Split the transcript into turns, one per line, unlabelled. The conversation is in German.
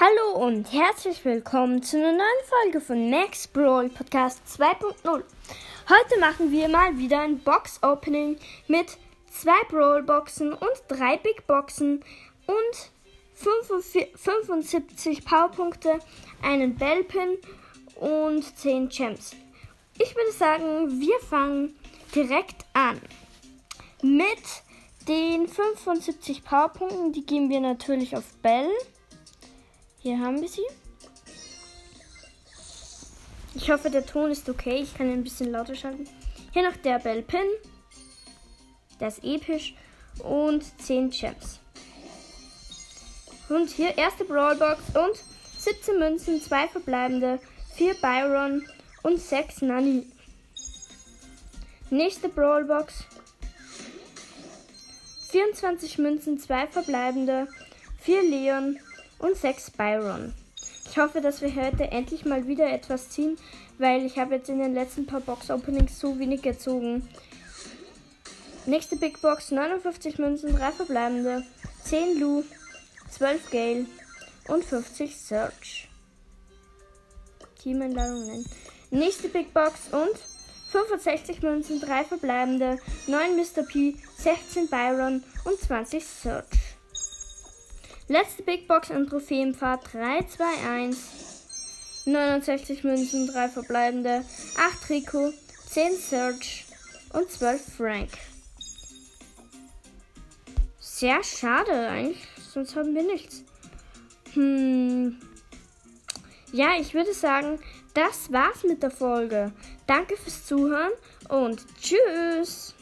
Hallo und herzlich willkommen zu einer neuen Folge von Max Brawl Podcast 2.0. Heute machen wir mal wieder ein Box Opening mit zwei Brawl Boxen und drei Big Boxen und 75 Powerpunkte, einen Bellpin und 10 Gems. Ich würde sagen, wir fangen direkt an mit den 75 Powerpunkten. Die geben wir natürlich auf Bell. Hier haben wir sie. Ich hoffe, der Ton ist okay. Ich kann ihn ein bisschen lauter schalten. Hier noch der Bell Pin. Der ist episch. Und 10 Gems. Und hier erste Brawlbox und 17 Münzen, 2 verbleibende, 4 Byron und 6 Nani. Nächste Brawlbox. 24 Münzen, 2 verbleibende, 4 Leon und 6 Byron. Ich hoffe, dass wir heute endlich mal wieder etwas ziehen, weil ich habe jetzt in den letzten paar Box-Openings so wenig gezogen. Nächste Big Box, 59 Münzen, 3 verbleibende, 10 Lu, 12 Gale und 50 Search. Teameinladung nennen. Nächste Big Box und 65 Münzen, 3 verbleibende, 9 Mr. P, 16 Byron und 20 Search. Letzte Big Box in Trophäenfahrt 3, 2, 1. 69 Münzen, 3 verbleibende, 8 Rico, 10 Search und 12 Frank. Sehr schade, eigentlich, sonst haben wir nichts. Hm. Ja, ich würde sagen, das war's mit der Folge. Danke fürs Zuhören und tschüss.